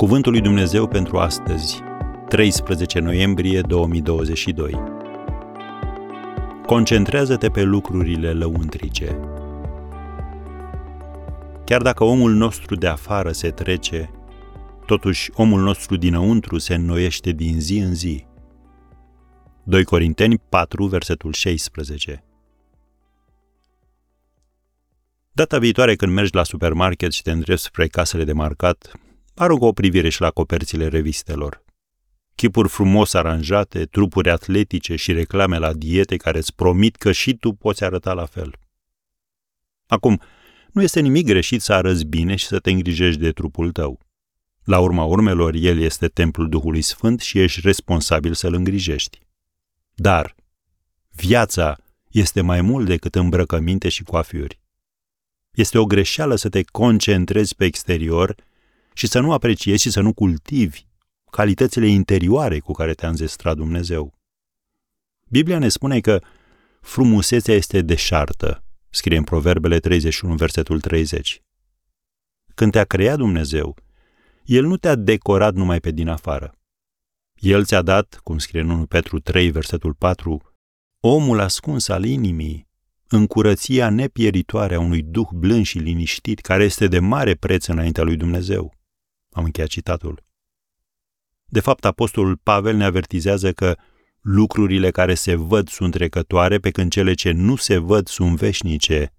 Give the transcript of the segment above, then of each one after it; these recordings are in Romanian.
Cuvântul lui Dumnezeu pentru astăzi, 13 noiembrie 2022. Concentrează-te pe lucrurile lăuntrice. Chiar dacă omul nostru de afară se trece, totuși omul nostru dinăuntru se înnoiește din zi în zi. 2 Corinteni 4, versetul 16. Data viitoare când mergi la supermarket și te îndrepți spre casele de marcat, aruncă o privire și la coperțile revistelor. Chipuri frumos aranjate, trupuri atletice și reclame la diete care îți promit că și tu poți arăta la fel. Acum, nu este nimic greșit să arăți bine și să te îngrijești de trupul tău. La urma urmelor, el este templul Duhului Sfânt și ești responsabil să-l îngrijești. Dar viața este mai mult decât îmbrăcăminte și coafiuri. Este o greșeală să te concentrezi pe exterior și să nu apreciezi și să nu cultivi calitățile interioare cu care te-a înzestrat Dumnezeu. Biblia ne spune că frumusețea este deșartă, scrie în Proverbele 31, versetul 30. Când te-a creat Dumnezeu, El nu te-a decorat numai pe din afară. El ți-a dat, cum scrie în 1 Petru 3, versetul 4, omul ascuns al inimii, în curăția nepieritoare a unui duh blând și liniștit, care este de mare preț înaintea lui Dumnezeu. Am încheiat citatul. De fapt, apostolul Pavel ne avertizează că lucrurile care se văd sunt trecătoare, pe când cele ce nu se văd sunt veșnice.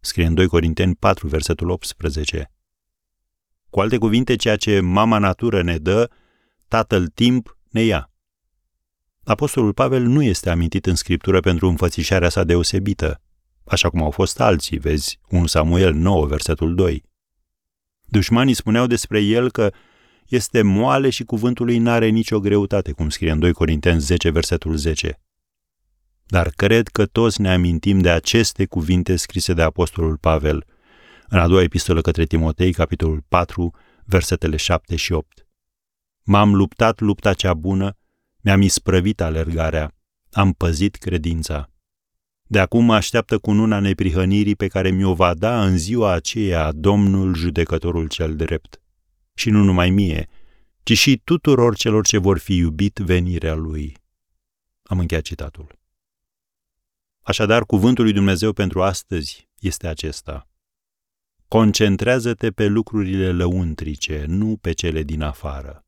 Scrie în 2 Corinteni 4, versetul 18. Cu alte cuvinte, ceea ce mama natură ne dă, tatăl timp ne ia. Apostolul Pavel nu este amintit în scriptură pentru înfățișarea sa deosebită, așa cum au fost alții, vezi 1 Samuel 9, versetul 2. Dușmanii spuneau despre el că este moale și cuvântul lui n-are nicio greutate, cum scrie în 2 Corinteni 10, versetul 10. Dar cred că toți ne amintim de aceste cuvinte scrise de Apostolul Pavel în a doua epistolă către Timotei, capitolul 4, versetele 7 și 8. M-am luptat lupta cea bună, mi-am isprăvit alergarea, am păzit credința. De acum mă așteaptă cu nuna neprihănirii pe care mi-o va da în ziua aceea Domnul judecătorul cel drept. Și nu numai mie, ci și tuturor celor ce vor fi iubit venirea lui. Am încheiat citatul. Așadar, cuvântul lui Dumnezeu pentru astăzi este acesta. Concentrează-te pe lucrurile lăuntrice, nu pe cele din afară.